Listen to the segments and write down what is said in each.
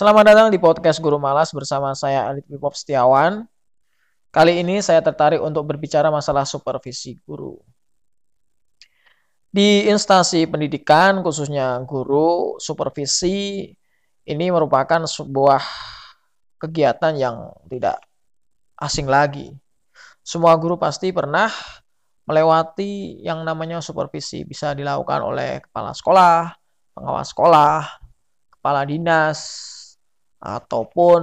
Selamat datang di podcast Guru Malas bersama saya Alit Pop Setiawan. Kali ini saya tertarik untuk berbicara masalah supervisi guru. Di instansi pendidikan, khususnya guru, supervisi ini merupakan sebuah kegiatan yang tidak asing lagi. Semua guru pasti pernah melewati yang namanya supervisi. Bisa dilakukan oleh kepala sekolah, pengawas sekolah, kepala dinas, ataupun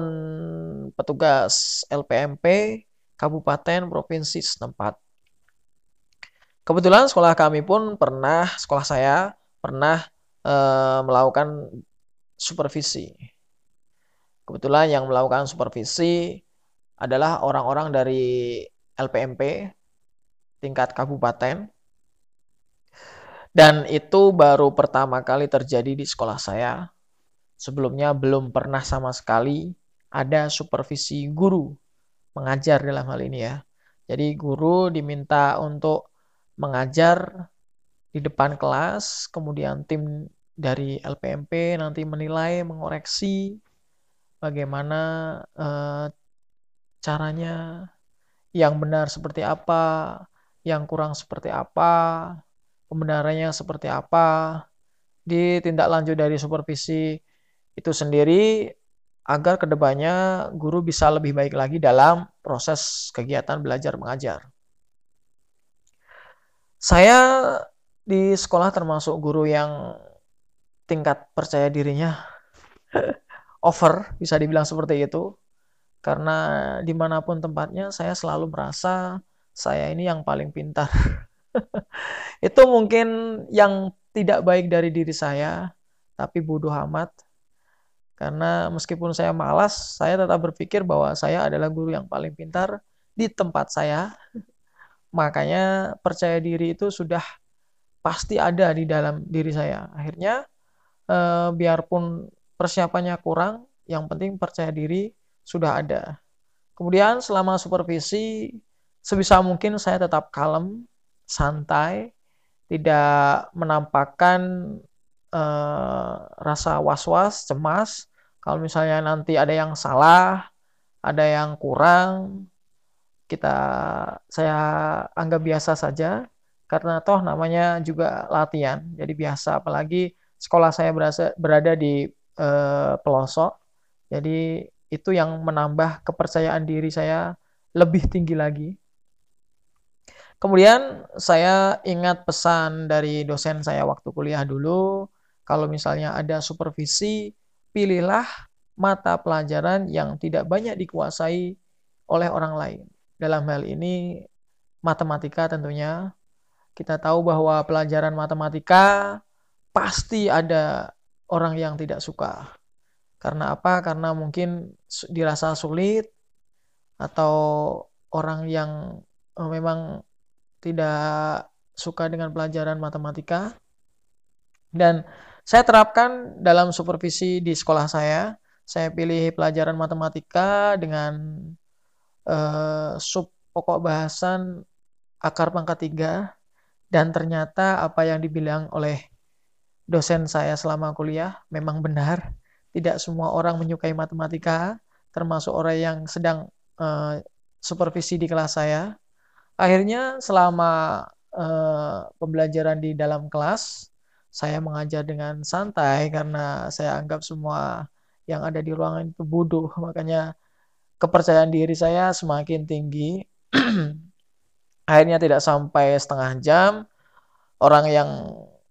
petugas LPMP kabupaten provinsi setempat. Kebetulan sekolah kami pun pernah sekolah saya pernah e, melakukan supervisi. Kebetulan yang melakukan supervisi adalah orang-orang dari LPMP tingkat kabupaten. Dan itu baru pertama kali terjadi di sekolah saya Sebelumnya belum pernah sama sekali ada supervisi guru mengajar dalam hal ini ya. Jadi guru diminta untuk mengajar di depan kelas, kemudian tim dari LPMP nanti menilai, mengoreksi bagaimana eh, caranya yang benar seperti apa, yang kurang seperti apa, pembenarannya seperti apa, ditindaklanjut dari supervisi itu sendiri agar ke depannya guru bisa lebih baik lagi dalam proses kegiatan belajar mengajar. Saya di sekolah termasuk guru yang tingkat percaya dirinya over, bisa dibilang seperti itu. Karena di mana pun tempatnya saya selalu merasa saya ini yang paling pintar. itu mungkin yang tidak baik dari diri saya, tapi bodoh amat karena meskipun saya malas, saya tetap berpikir bahwa saya adalah guru yang paling pintar di tempat saya. Makanya percaya diri itu sudah pasti ada di dalam diri saya. Akhirnya eh, biarpun persiapannya kurang, yang penting percaya diri sudah ada. Kemudian selama supervisi sebisa mungkin saya tetap kalem, santai, tidak menampakkan eh, rasa was-was, cemas. Kalau misalnya nanti ada yang salah, ada yang kurang, kita saya anggap biasa saja karena toh namanya juga latihan. Jadi biasa apalagi sekolah saya berasa, berada di eh, pelosok. Jadi itu yang menambah kepercayaan diri saya lebih tinggi lagi. Kemudian saya ingat pesan dari dosen saya waktu kuliah dulu kalau misalnya ada supervisi, pilihlah mata pelajaran yang tidak banyak dikuasai oleh orang lain. Dalam hal ini matematika tentunya. Kita tahu bahwa pelajaran matematika pasti ada orang yang tidak suka. Karena apa? Karena mungkin dirasa sulit atau orang yang eh, memang tidak suka dengan pelajaran matematika dan saya terapkan dalam supervisi di sekolah saya. Saya pilih pelajaran matematika dengan uh, sub pokok bahasan akar pangkat tiga dan ternyata apa yang dibilang oleh dosen saya selama kuliah memang benar. Tidak semua orang menyukai matematika, termasuk orang yang sedang uh, supervisi di kelas saya. Akhirnya selama uh, pembelajaran di dalam kelas, saya mengajar dengan santai karena saya anggap semua yang ada di ruangan itu bodoh. Makanya kepercayaan diri saya semakin tinggi. Akhirnya tidak sampai setengah jam orang yang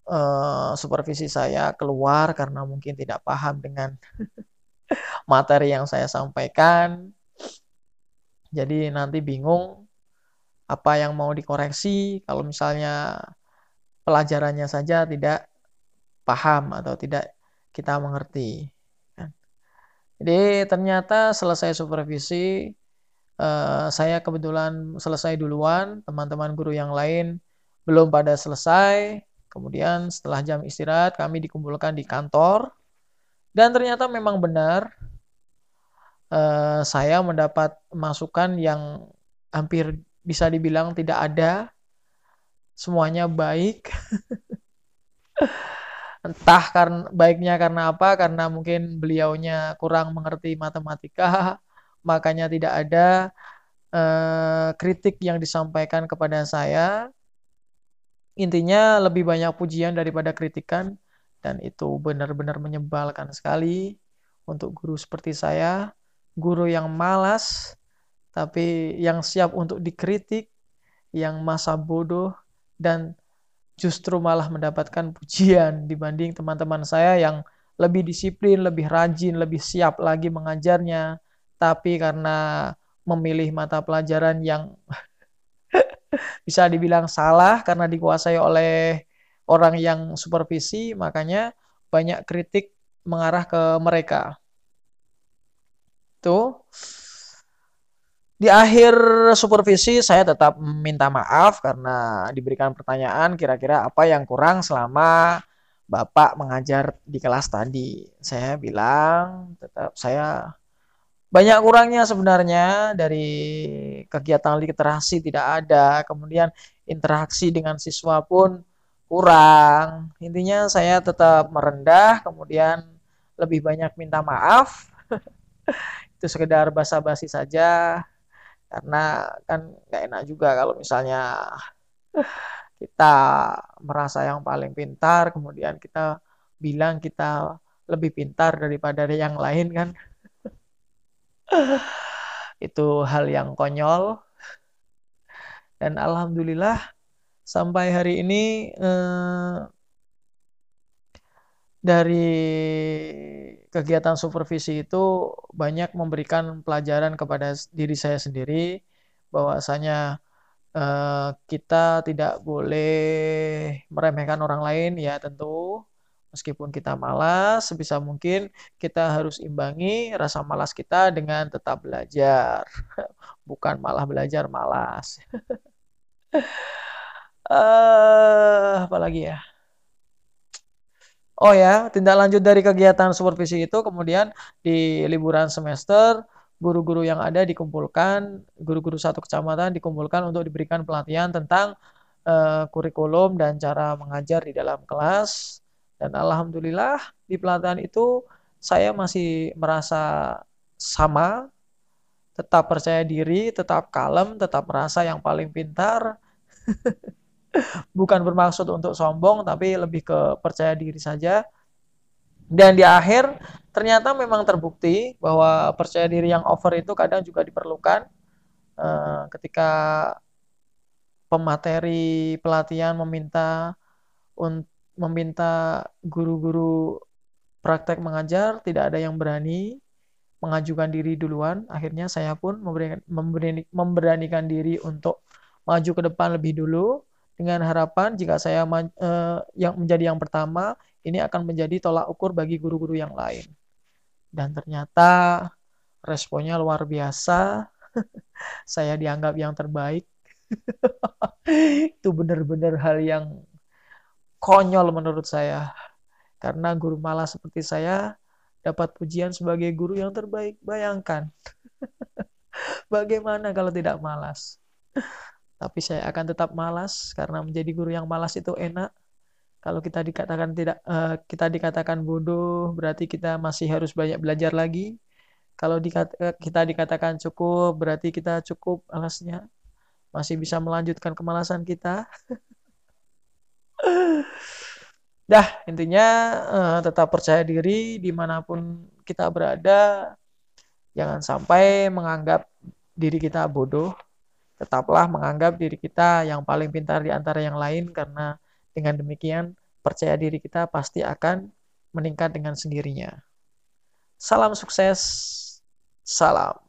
uh, supervisi saya keluar karena mungkin tidak paham dengan materi yang saya sampaikan. Jadi nanti bingung apa yang mau dikoreksi kalau misalnya pelajarannya saja tidak paham atau tidak kita mengerti. Kan. Jadi ternyata selesai supervisi, eh, saya kebetulan selesai duluan, teman-teman guru yang lain belum pada selesai. Kemudian setelah jam istirahat kami dikumpulkan di kantor dan ternyata memang benar eh, saya mendapat masukan yang hampir bisa dibilang tidak ada, semuanya baik. Entah karena baiknya karena apa? Karena mungkin beliaunya kurang mengerti matematika, makanya tidak ada eh, kritik yang disampaikan kepada saya. Intinya lebih banyak pujian daripada kritikan dan itu benar-benar menyebalkan sekali untuk guru seperti saya, guru yang malas tapi yang siap untuk dikritik, yang masa bodoh dan justru malah mendapatkan pujian dibanding teman-teman saya yang lebih disiplin, lebih rajin, lebih siap lagi mengajarnya. Tapi karena memilih mata pelajaran yang bisa dibilang salah karena dikuasai oleh orang yang supervisi, makanya banyak kritik mengarah ke mereka. Tuh. Di akhir supervisi saya tetap minta maaf karena diberikan pertanyaan kira-kira apa yang kurang selama Bapak mengajar di kelas tadi. Saya bilang tetap saya banyak kurangnya sebenarnya dari kegiatan literasi tidak ada, kemudian interaksi dengan siswa pun kurang. Intinya saya tetap merendah, kemudian lebih banyak minta maaf. Itu sekedar basa-basi saja karena kan nggak enak juga kalau misalnya kita merasa yang paling pintar kemudian kita bilang kita lebih pintar daripada yang lain kan. Itu hal yang konyol. Dan alhamdulillah sampai hari ini eh, dari kegiatan supervisi itu banyak memberikan pelajaran kepada diri saya sendiri bahwasanya eh, kita tidak boleh meremehkan orang lain ya tentu. Meskipun kita malas sebisa mungkin kita harus imbangi rasa malas kita dengan tetap belajar. Bukan malah belajar malas. Uh, apalagi ya Oh ya, tindak lanjut dari kegiatan supervisi itu kemudian di liburan semester guru-guru yang ada dikumpulkan, guru-guru satu kecamatan dikumpulkan untuk diberikan pelatihan tentang uh, kurikulum dan cara mengajar di dalam kelas. Dan alhamdulillah di pelatihan itu saya masih merasa sama, tetap percaya diri, tetap kalem, tetap merasa yang paling pintar. bukan bermaksud untuk sombong tapi lebih ke percaya diri saja. Dan di akhir ternyata memang terbukti bahwa percaya diri yang over itu kadang juga diperlukan. Uh, ketika pemateri pelatihan meminta untuk meminta guru-guru praktek mengajar tidak ada yang berani mengajukan diri duluan. Akhirnya saya pun memberanikan diri untuk maju ke depan lebih dulu dengan harapan jika saya uh, yang menjadi yang pertama ini akan menjadi tolak ukur bagi guru-guru yang lain. Dan ternyata responnya luar biasa. saya dianggap yang terbaik. Itu benar-benar hal yang konyol menurut saya. Karena guru malas seperti saya dapat pujian sebagai guru yang terbaik. Bayangkan. Bagaimana kalau tidak malas? Tapi saya akan tetap malas karena menjadi guru yang malas itu enak. Kalau kita dikatakan tidak uh, kita dikatakan bodoh, berarti kita masih harus banyak belajar lagi. Kalau dikat, uh, kita dikatakan cukup, berarti kita cukup alasnya. Masih bisa melanjutkan kemalasan kita. Dah, intinya uh, tetap percaya diri di mana pun kita berada. Jangan sampai menganggap diri kita bodoh tetaplah menganggap diri kita yang paling pintar di antara yang lain karena dengan demikian percaya diri kita pasti akan meningkat dengan sendirinya. Salam sukses. Salam.